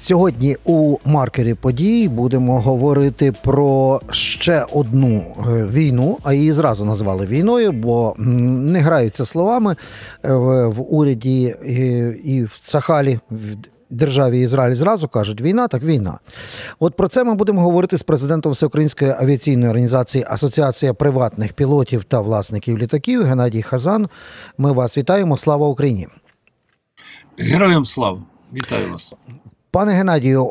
Сьогодні у маркері подій будемо говорити про ще одну е, війну, а її зразу назвали війною, бо не граються словами е, в, уряді і, і в Цахалі. В Державі Ізраїль зразу кажуть, війна так війна. От про це ми будемо говорити з президентом Всеукраїнської авіаційної організації Асоціація приватних пілотів та власників літаків Геннадій Хазан. Ми вас вітаємо. Слава Україні! Героям слава! Вітаю вас. Пане Геннадію,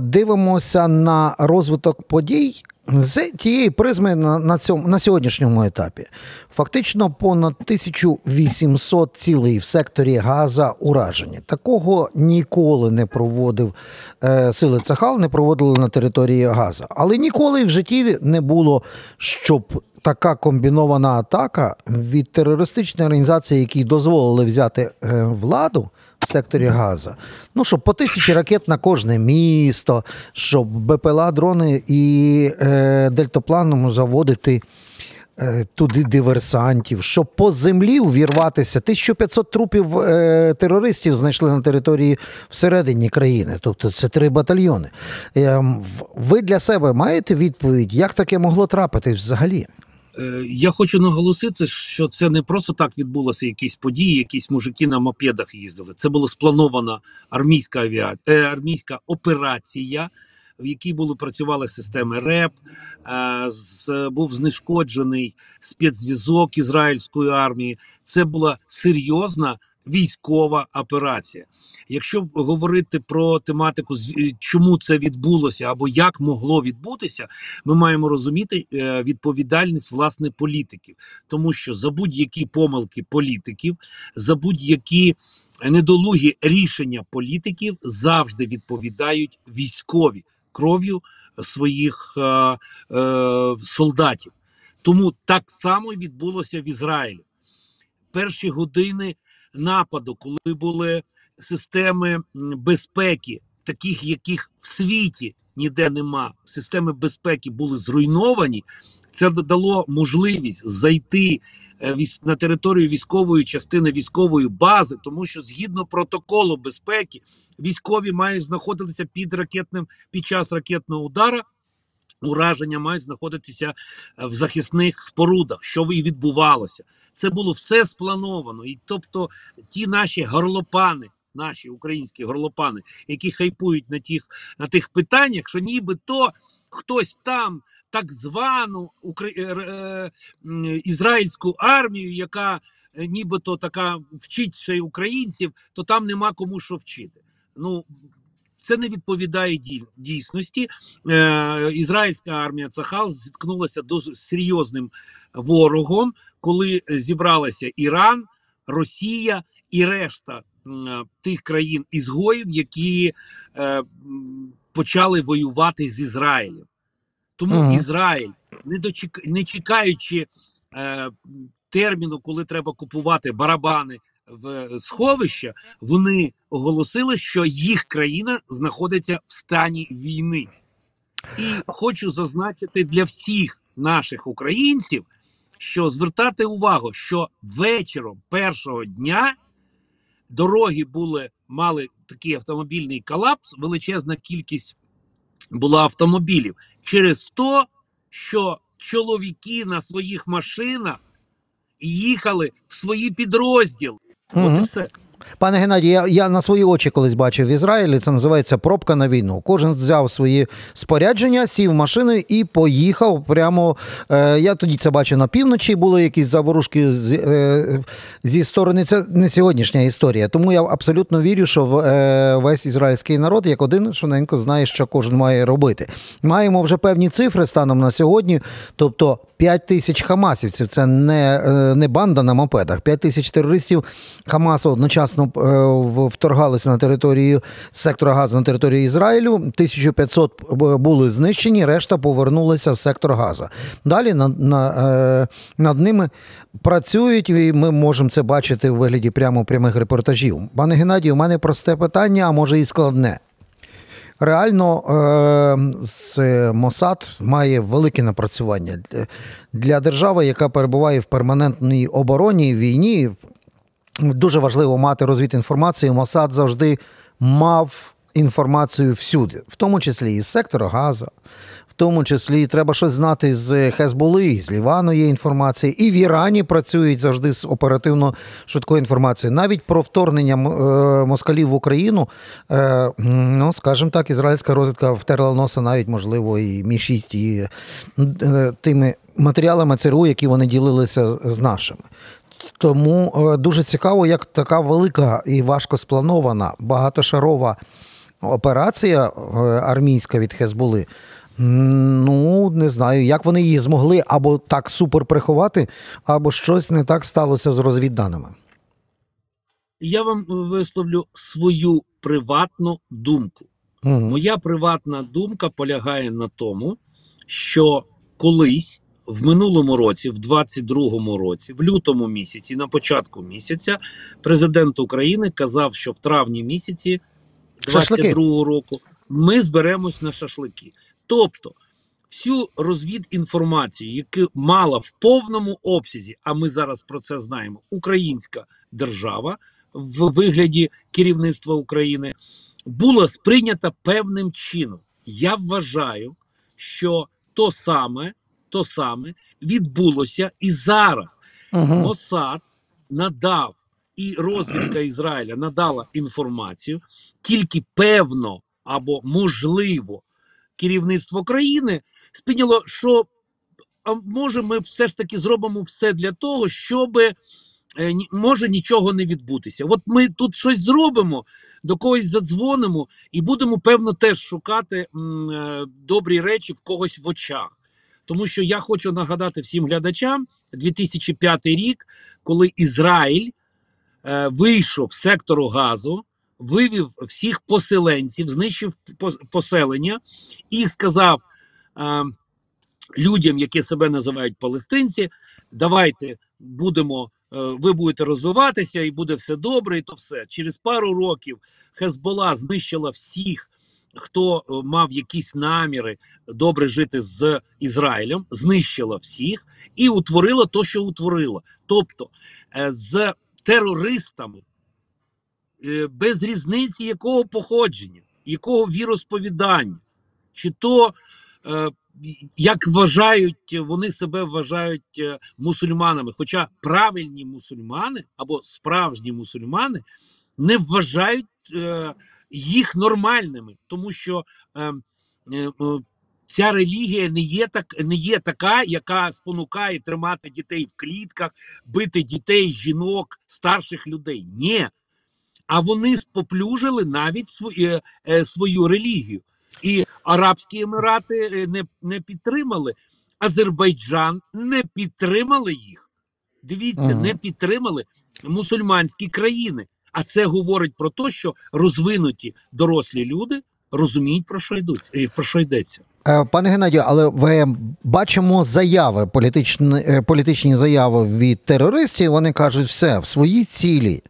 дивимося на розвиток подій з тієї призми на, цьому, на сьогоднішньому етапі. Фактично понад 1800 цілей в секторі Газа уражені. Такого ніколи не проводив е, сили Цахал, не проводили на території Газа. Але ніколи в житті не було, щоб така комбінована атака від терористичної організації, які дозволили взяти е, владу в секторі Газа. Ну, щоб по тисячі ракет на кожне місто, щоб БПЛА, дрони і е, дельтапланом заводити. е, Туди диверсантів, щоб по землі увірватися. 1500 трупів е, терористів знайшли на території всередині країни. Тобто це три батальйони. Е, ви для себе маєте відповідь, як таке могло трапитись взагалі? Е, Я хочу наголосити, що це не просто так відбулося якісь події, якісь мужики на мопедах їздили. Це була спланована армійська авіа... е, армійська операція, в якій були працювали системи РЕП. Е, з, був знешкоджений спецзв'язок ізраїльської армії. Це була серйозна військова операція. Якщо говорити про тематику, е, чому це відбулося або як могло відбутися, ми маємо розуміти е, відповідальність власне політиків, тому що за будь-які помилки політиків, за будь-які недолугі рішення політиків завжди відповідають військові кров'ю своїх е, е, солдатів. Тому так само відбулося в Ізраїлі. Перші години нападу, коли були системи безпеки, таких яких в світі ніде нема, системи безпеки були зруйновані. Це дало можливість зайти е, на територію військової частини військової бази, тому що згідно протоколу безпеки військові мають знаходитися під ракетним під час ракетного удара. Ураження мають знаходитися е, в захисних спорудах, що і відбувалося. Це було все сплановано. І тобто ті наші горлопани, наші українські горлопани, які хайпують на тих, на тих питаннях, що нібито хтось там так звану укр- е, е, ізраїльську армію, яка нібито така вчить ще й українців, то там нема кому що вчити. Ну це не відповідає дійсності. Е, ізраїльська армія Цахал зіткнулася дуже серйозним ворогом, коли зібралися Іран, Росія і решта е, тих країн ізгоїв, які е, почали воювати з Ізраїлем. Тому Мгм. Ізраїль, не дочек... не чекаючи е, терміну, коли треба купувати барабани в сховища, вони оголосили, що їх країна знаходиться в стані війни. І хочу зазначити для всіх наших українців, що звертати увагу, що вечором першого дня дороги були мали такий автомобільний колапс, величезна кількість була автомобілів через то, що чоловіки на своїх машинах їхали в свої підрозділи. От Мгм. і все. Пане Геннадію, я, я на свої очі колись бачив в Ізраїлі. Це називається пробка на війну. Кожен взяв свої спорядження, сів в машину і поїхав прямо. Е, я тоді це бачив на півночі. Були якісь заворушки з, е, зі сторони. Це не сьогоднішня історія. Тому я абсолютно вірю, що в, е, весь ізраїльський народ, як один, швиденько знає, що кожен має робити. Маємо вже певні цифри станом на сьогодні. Тобто 5 тисяч хамасівців. Це не, е, не банда на мопедах. 5 тисяч терористів Хамасу одночасно е, вторгалися на територію сектора Газу на територію Ізраїлю. 1500 б- були знищені, решта повернулися в сектор Газа. Далі над, на, е, над ними працюють, і ми можемо це бачити у вигляді прямо прямих репортажів. Пане Геннадію, у мене просте питання, а може і складне. Реально, е, Мосад має велике напрацювання для держави, яка перебуває в перманентній обороні, війні. Дуже важливо мати розвідінформацію. Мосад завжди мав інформацію всюди, в тому числі із сектора Газа, в тому числі треба щось знати з Хезболи, з Лівану є інформація, і в Ірані працюють завжди з оперативно швидкою інформацією. Навіть про вторгнення е, москалів в Україну, е, ну скажімо так, ізраїльська розвідка втерла носа навіть, можливо, і Мі 6 і е, тими матеріалами ЦРУ, які вони ділилися з нашими. Тому е, дуже цікаво, як така велика і важко спланована багатошарова операція е, армійська від Хезболи. м, Ну, не знаю, як вони її змогли або так супер приховати, або щось не так сталося з розвідданими. Я вам висловлю свою приватну думку. Мгм. Моя приватна думка полягає на тому, що колись в минулому році, в 22-му році, в лютому місяці, на початку місяця, президент України казав, що в травні місяці 22-го року ми зберемось на шашлики. Тобто всю розвідінформацію, яку мала в повному обсязі, а ми зараз про це знаємо, українська держава в вигляді керівництва України, була сприйнята певним чином. Я вважаю, що то саме, то саме відбулося і зараз. Мгм. Мосад надав і розвідка Ізраїля надала інформацію, тільки певно або можливо керівництво країни сприйняло, що а може ми все ж таки зробимо все для того, щоб може нічого не відбутися. От ми тут щось зробимо, до когось задзвонимо і будемо певно теж шукати м, е, добрі речі в когось в очах. Тому що я хочу нагадати всім глядачам 2005 рік, коли Ізраїль е, вийшов з сектору газу, вивів всіх поселенців, знищив поселення і сказав е, людям, які себе називають палестинці, давайте будемо, е, ви будете розвиватися, і буде все добре, і то все. Через пару років Хезбола знищила всіх. Хто е, мав якісь наміри добре жити з Ізраїлем, знищила всіх і утворила то, що утворила. Тобто е, з терористами е, без різниці якого походження, якого віросповідання, чи то як вважають, вони себе вважають мусульманами. Хоча правильні мусульмани або справжні мусульмани не вважають їх нормальними, тому що е, е, е, ця релігія не є так, не є така, яка спонукає тримати дітей в клітках, бити дітей, жінок, старших людей. Ні. А вони споплюжили навіть свою, е, свою релігію. І Арабські Емірати не, не підтримали, Азербайджан не підтримали їх. Дивіться, Ага. не підтримали мусульманські країни. А це говорить про те, що розвинуті дорослі люди розуміють, про що йдуть, про що йдеться. Е, Пане Геннадію, але ви бачимо заяви, політичні, е, політичні заяви від терористів. Вони кажуть, все в своїй цілі.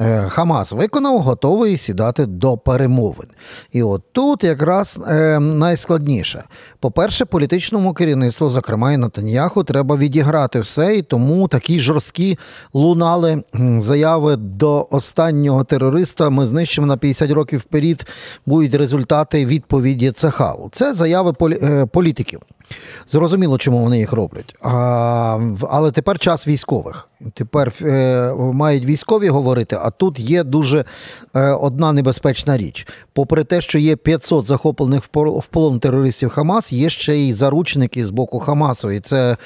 Е, Хамас виконав, готовий сідати до перемовин. І от тут якраз е, найскладніше. По-перше, політичному керівництву, зокрема і Натаньяху, треба відіграти все, і тому такі жорсткі лунали заяви до останнього терориста. Ми знищимо на 50 років вперед. Будуть результати відповіді Цехалу. Це заяви е, політиків. Зрозуміло, чому вони їх роблять. А, але тепер час військових. Тепер е, мають військові говорити, а тут є дуже е, одна небезпечна річ. Попри те, що є 500 захоплених в полон терористів Хамас, є ще й заручники з боку Хамасу, і це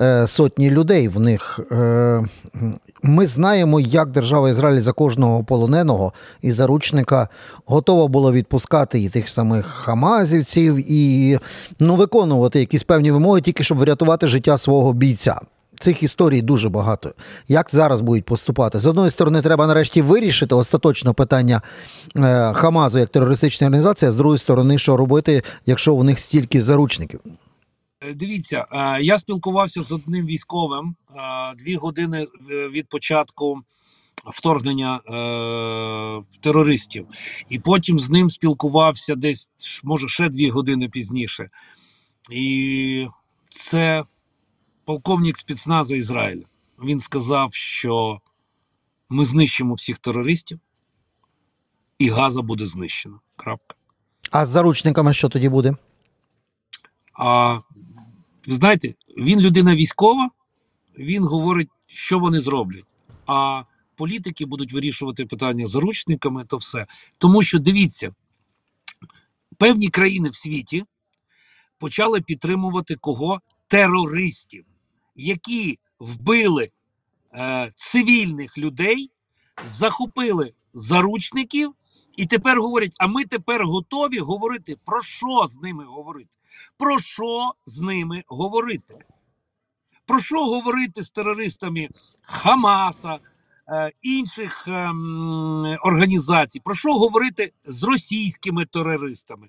е, сотні людей в них. Е, ми знаємо, як держава Ізраїль за кожного полоненого і заручника готова була відпускати і тих самих хамазівців, і ну, виконувати якісь певні вимоги, тільки щоб врятувати життя свого бійця. Цих історій дуже багато. Як зараз будуть поступати? З одної сторони, треба нарешті вирішити остаточно питання е, Хамазу як терористичної організації, а з другої сторони, що робити, якщо у них стільки заручників. Е, Дивіться, е, я спілкувався з одним військовим дві години від початку вторгнення терористів, і потім з ним спілкувався десь, може, ще дві години пізніше. І це полковник спецназу Ізраїля. Він сказав, що ми знищимо всіх терористів, і Газа буде знищена. Крапка. А з заручниками що тоді буде? А ви знаєте, він людина військова, він говорить, що вони зроблять. А політики будуть вирішувати питання з заручниками, то все. Тому що дивіться, певні країни в світі почали підтримувати кого? Терористів, які вбили е, цивільних людей, захопили заручників, і тепер говорять: а ми тепер готові говорити про що з ними говорити? Про що з ними говорити? Про що говорити з терористами Хамаса, е, інших ем, організацій? Про що говорити з російськими терористами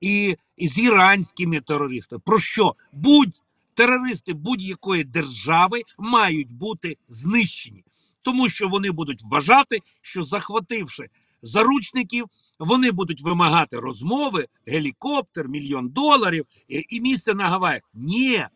і, і з іранськими терористами? Про що? Будь терористи будь-якої держави мають бути знищені, тому що вони будуть вважати, що захвативши заручників, вони будуть вимагати розмови, гелікоптер, мільйон доларів і, і місце на Гаваях. Ні.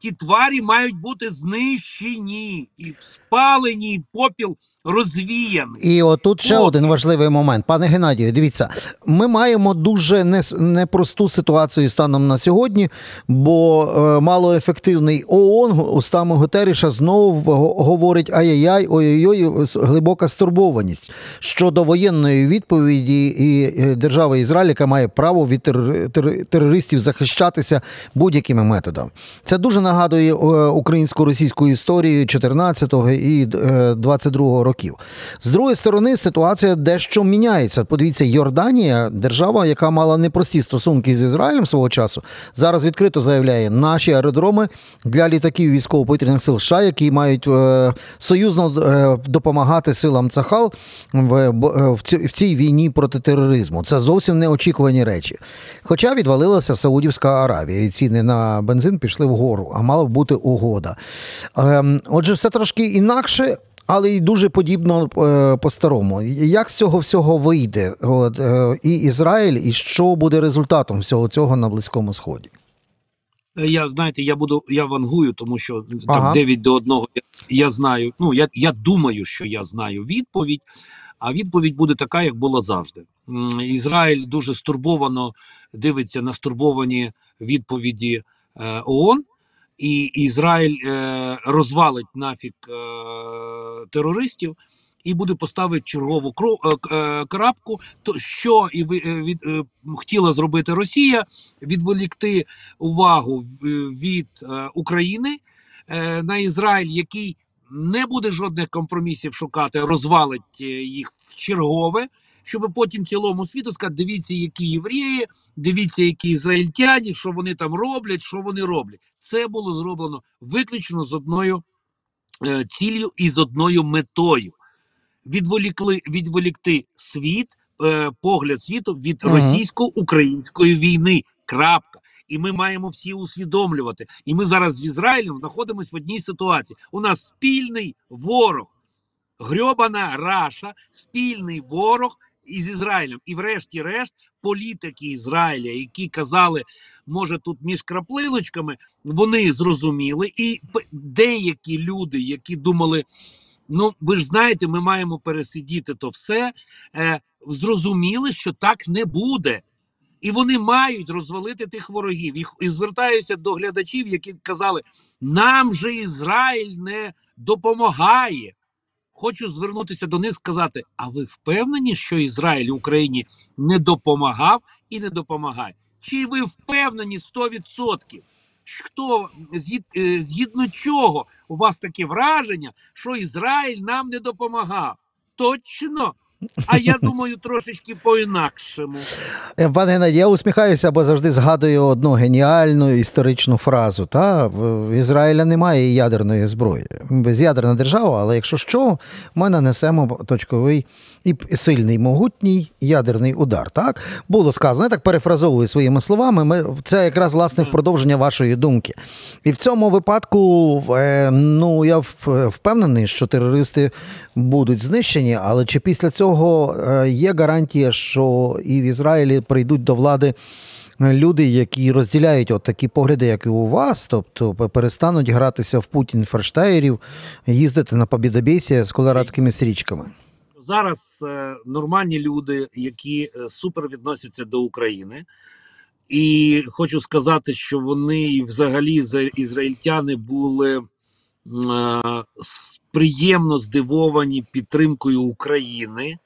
Ті тварі мають бути знищені і спалені, і попіл розвіяний. І отут ще От. один важливий момент. Пане Геннадію, дивіться, ми маємо дуже непросту ситуацію станом на сьогодні, бо е, малоефективний ООН устами Гутеріша знову говорить ай-яй-яй, ой-ой-ой, глибока стурбованість щодо воєнної відповіді і держави Ізраїль, яка має право від терор- тер- терористів захищатися будь-якими методами. Це дуже нагадує е, українсько-російську історію 14-го і е, 22-го років. З другої сторони, ситуація дещо міняється. Подивіться, Йорданія, держава, яка мала непрості стосунки з Ізраїлем свого часу, зараз відкрито заявляє, наші аеродроми для літаків військово-повітряних сил США, які мають е, союзно е, допомагати силам Цахал е, в цій війні проти тероризму. Це зовсім неочікувані речі. Хоча відвалилася Саудівська Аравія, і ціни на бензин пішли вгору, а мала б бути угода. Ем, отже, все трошки інакше. Але й дуже подібно е, по-старому. Як з цього всього вийде От, е, і Ізраїль, і що буде результатом всього цього на Близькому Сході? Е, Я знаєте, я буду я вангую, тому що Ага. там 9 до 1 я, я знаю. Ну я, я думаю, що я знаю відповідь. А відповідь буде така, як була завжди. Ізраїль дуже стурбовано дивиться на стурбовані відповіді ООН, і Ізраїль е, розвалить нафік е, терористів і буде поставити чергову кро, е, е, крапку. То що і е, від е, хотіла зробити Росія відволікти увагу е, від е, України е, на Ізраїль, який не буде жодних компромісів шукати, розвалить їх в чергове, щоб потім цілому світу сказати: дивіться, які євреї, дивіться, які ізраїльтяні, що вони там роблять, що вони роблять. Це було зроблено виключно з одною е, ціллю і з одною метою. Відволікли відволікти світ, е, погляд світу від Мгм. російсько-української війни. Крапка. І ми маємо всі усвідомлювати. І ми зараз з Ізраїлем знаходимося в одній ситуації. У нас спільний ворог, грьобана Раша, спільний ворог із Ізраїлем. І, врешті-решт, політики Ізраїля, які казали, може, тут між краплиночками, вони зрозуміли. І деякі люди, які думали. Ну, ви ж знаєте, ми маємо пересидіти то все. Е, зрозуміли, що так не буде. І вони мають розвалити тих ворогів. І, і звертаюся до глядачів, які казали: нам же Ізраїль не допомагає. Хочу звернутися до них сказати: а ви впевнені, що Ізраїль Україні не допомагав і не допомагає? Чи ви впевнені 100%? Хто е, згідно чого у вас таке враження, що Ізраїль нам не допомагав? Точно. А я думаю, трошечки по-інакшому. Е, Пане Геннадій, я усміхаюся, бо завжди згадую одну геніальну історичну фразу. Та в Ізраїля немає ядерної зброї. Без'ядерна держава, але якщо що, ми нанесемо точковий і сильний, могутній ядерний удар. Так було сказано. Я так перефразовую своїми словами. Ми це якраз власне в продовження вашої думки. І в цьому випадку, е, ну я впевнений, що терористи будуть знищені, але чи після цього е, є гарантія, що і в Ізраїлі прийдуть до влади люди, які розділяють от такі погляди, як і у вас, тобто перестануть гратися в Путін ферштаєрів, їздити на Побідобєсі з колорадськими стрічками? зараз е, нормальні люди, які е, супер відносяться до України. І хочу сказати, що вони взагалі за- ізраїльтяни були е, приємно здивовані підтримкою України,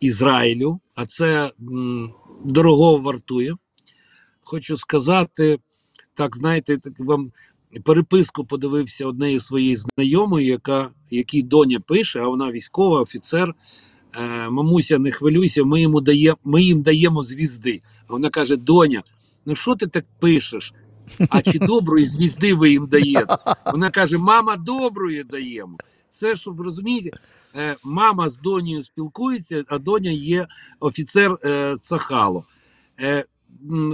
Ізраїлю, а це м, дорого вартує. Хочу сказати, так знаєте, так вам переписку подивився однієї своєї знайомої, яка якій доня пише, а вона військова, офіцер. Е, Мамуся, не хвилюйся, ми йому дає, ми їм даємо звізди. А вона каже: Доня, ну що ти так пишеш? А чи доброї звізди ви їм даєте? Вона каже: Мама, доброї даємо. Це щоб розумієте, е, мама з донею спілкується, а доня є офіцер е, Цахало. Е,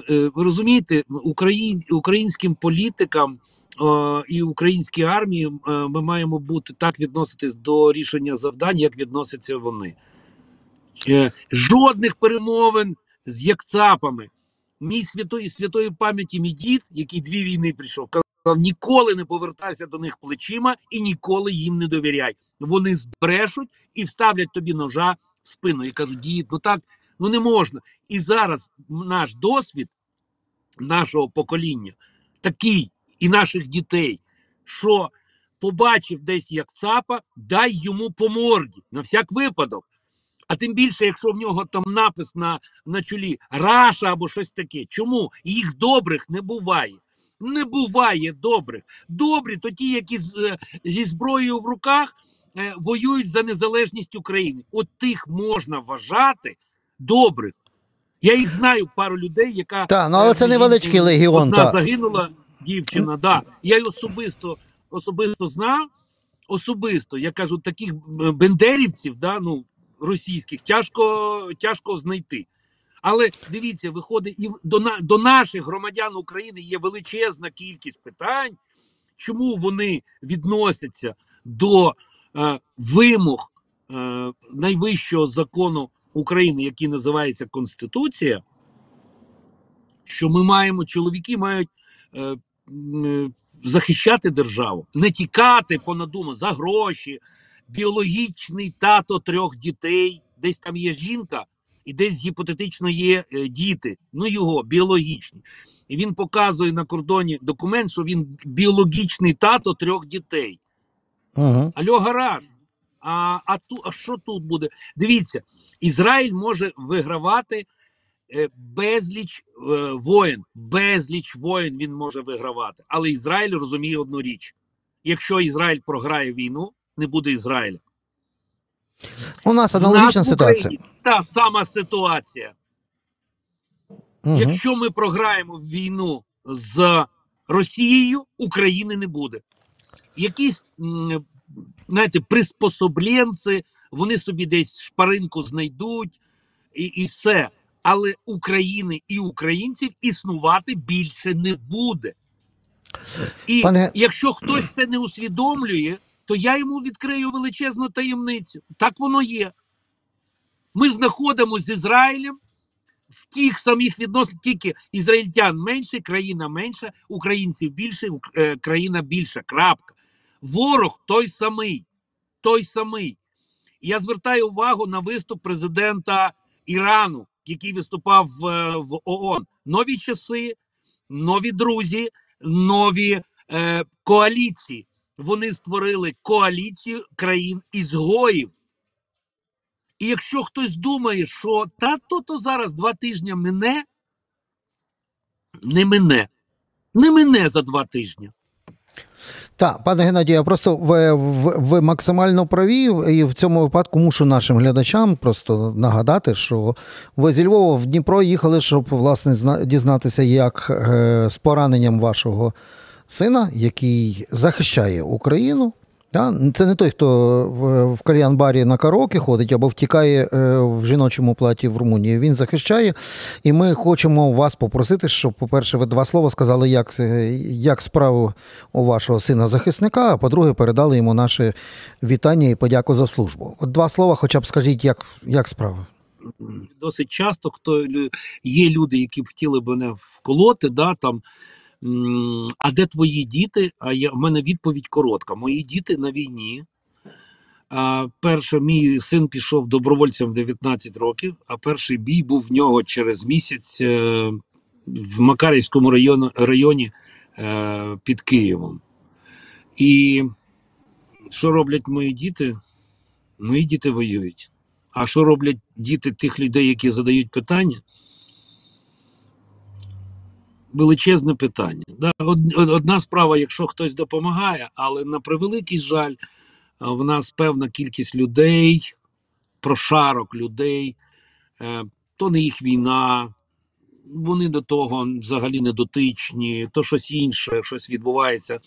ви розумієте, Україн, українським політикам і українській армії ми маємо бути так відноситись до рішення завдань, як відносяться вони. Жодних перемовин з якцапами. Мій святої святої пам'яті мій дід, який дві війни прийшов, ніколи не повертайся до них плечима і ніколи їм не довіряй. Вони збрешуть і вставлять тобі ножа в спину. І кажу, дід, ну так ну не можна. І зараз наш досвід нашого покоління такий, і наших дітей, що побачив десь як цапа, дай йому по морді на всяк випадок. А тим більше, якщо в нього там напис на, на чолі Раша або щось таке. Чому? Їх добрих не буває. Не буває добрих. Добрі то ті, які з, е, зі зброєю в руках е, воюють за незалежність України. От тих можна вважати добрих. Я їх знаю пару людей, яка Та, ну, але е, це невеличкий легіон, Одна та. загинула дівчина. Да. Я її особисто особисто знав. Особисто я кажу, таких е, бендерівців, да, ну російських, тяжко тяжко знайти. Але дивіться, виходить, і до, до наших громадян України є величезна кількість питань, чому вони відносяться до е, вимог е, найвищого закону України, який називається Конституція, що ми маємо, чоловіки мають е, е, захищати державу, не тікати понадуму за гроші, біологічний тато трьох дітей, десь там є жінка, і десь гіпотетично є е, діти, ну його біологічні. І він показує на кордоні документ, що він біологічний тато трьох дітей. Угу. Альо, гараж. А, а, ту, а що тут буде? Дивіться, Ізраїль може вигравати е, безліч е, воєн, безліч воєн він може вигравати. Але Ізраїль розуміє одну річ: якщо Ізраїль програє війну, не буде Ізраїля. У нас аналогічна нас ситуація. Україні Та сама ситуація. Угу. Якщо ми програємо війну з Росією, України не буде. Якісь, знаєте, приспособленці, вони собі десь шпаринку знайдуть і, і все. Але України і українців існувати більше не буде. І Пане- якщо хтось це не усвідомлює, то я йому відкрию величезну таємницю. Так воно є. Ми знаходимося з Ізраїлем в тих самих відносинах, тільки ізраїльтян менше, країна менша, українців більше, е, країна більша. Крапка. Ворог той самий. Той самий. Я звертаю увагу на виступ президента Ірану, який виступав в, в ООН. Нові часи, нові друзі, нові е, коаліції. Вони створили коаліцію країн ізгоїв. І якщо хтось думає, що та то, то зараз два тижні мине, не мине. Не мине за два тижні. Так, пане Геннадію, просто ви, ви, ви максимально праві, і в цьому випадку мушу нашим глядачам просто нагадати, що ви зі Львова в Дніпро їхали, щоб власне дізнатися, як е, з пораненням вашого сина, який захищає Україну. Це не той, хто в, кальян-барі на караоке ходить або втікає е, в жіночому платі в Румунії. Він захищає. І ми хочемо вас попросити, щоб, по-перше, ви два слова сказали, як, е, як справи у вашого сина захисника, а по-друге, передали йому наше вітання і подяку за службу. От два слова, хоча б скажіть, як, як справи. Досить часто хто є люди, які б хотіли б мене вколоти, да, там, а де твої діти? А я, в мене відповідь коротка. Мої діти на війні. А, перше, мій син пішов добровольцем 19 років, а перший бій був в нього через місяць е, в Макарівському району, районі е, під Києвом. І що роблять мої діти? Мої діти воюють. А що роблять діти тих людей, які задають питання? Величезне питання. Да? од- од- Одна справа, якщо хтось допомагає, але на превеликий жаль, в нас певна кількість людей, прошарок людей, е, то не їх війна, вони до того взагалі не дотичні, то щось інше, щось відбувається.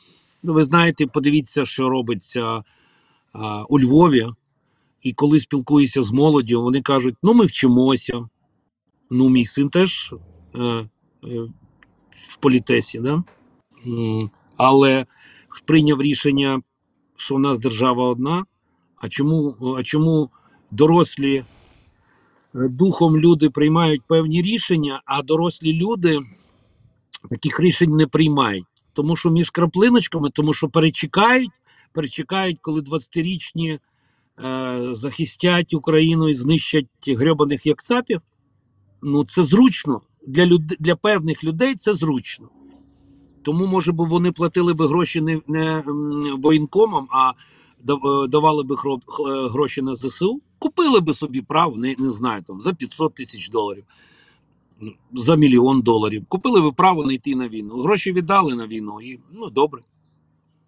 Ну, ви знаєте, подивіться, що робиться а, у Львові. І коли спілкуюся з молоддю, вони кажуть: ну, ми вчимося. Ну, мій син теж е, е, в політесі, да? Але прийняв рішення, що в нас держава одна. А чому, а чому дорослі е, духом люди приймають певні рішення, а дорослі люди таких рішень не приймають? Тому що між краплиночками, тому що перечекають, перечекають, коли 20-річні е, захистять Україну і знищать грьобаних як цапів. Ну, це зручно. Для, люд... для певних людей це зручно. Тому, може би, вони платили би гроші не, не воєнкомам, а е, давали би е, гроші на ЗСУ, купили би собі право, не, не знаю, там, за 500 тисяч доларів, за мільйон доларів. Купили би право не йти на війну. Гроші віддали на війну, і ну добре.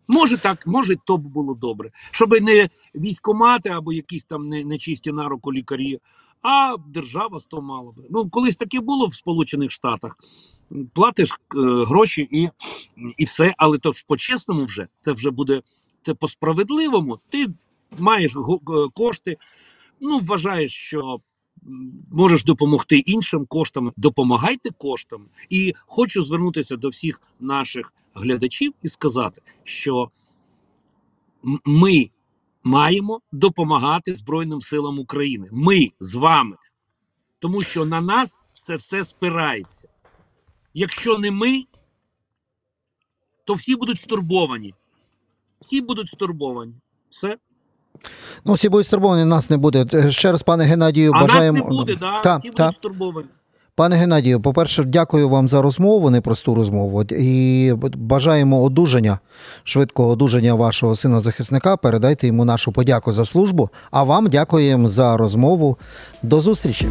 Може так, може, то б було добре. Щоб не військомати або якісь там не- нечисті на руку лікарі, а держава з того мала би. Ну, колись таке було в Сполучених Штатах. Платиш е, гроші і, і все, але то по-чесному вже це вже буде це по-справедливому. Ти маєш е, кошти, ну вважаєш, що можеш допомогти іншим коштами. Допомагайте коштами. І хочу звернутися до всіх наших глядачів і сказати, що ми маємо допомагати Збройним силам України. Ми з вами. Тому що на нас це все спирається. Якщо не ми, то всі будуть стурбовані. Всі будуть стурбовані. Все. Ну, всі будуть стурбовані, нас не буде. Ще раз, пане Геннадію, А бажаємо. нас не буде, да? Та, всі та. будуть стурбовані. Пане Геннадію, по-перше, дякую вам за розмову, непросту розмову. І бажаємо одужання, швидкого одужання вашого сина захисника. Передайте йому нашу подяку за службу. А вам дякуємо за розмову. До зустрічі.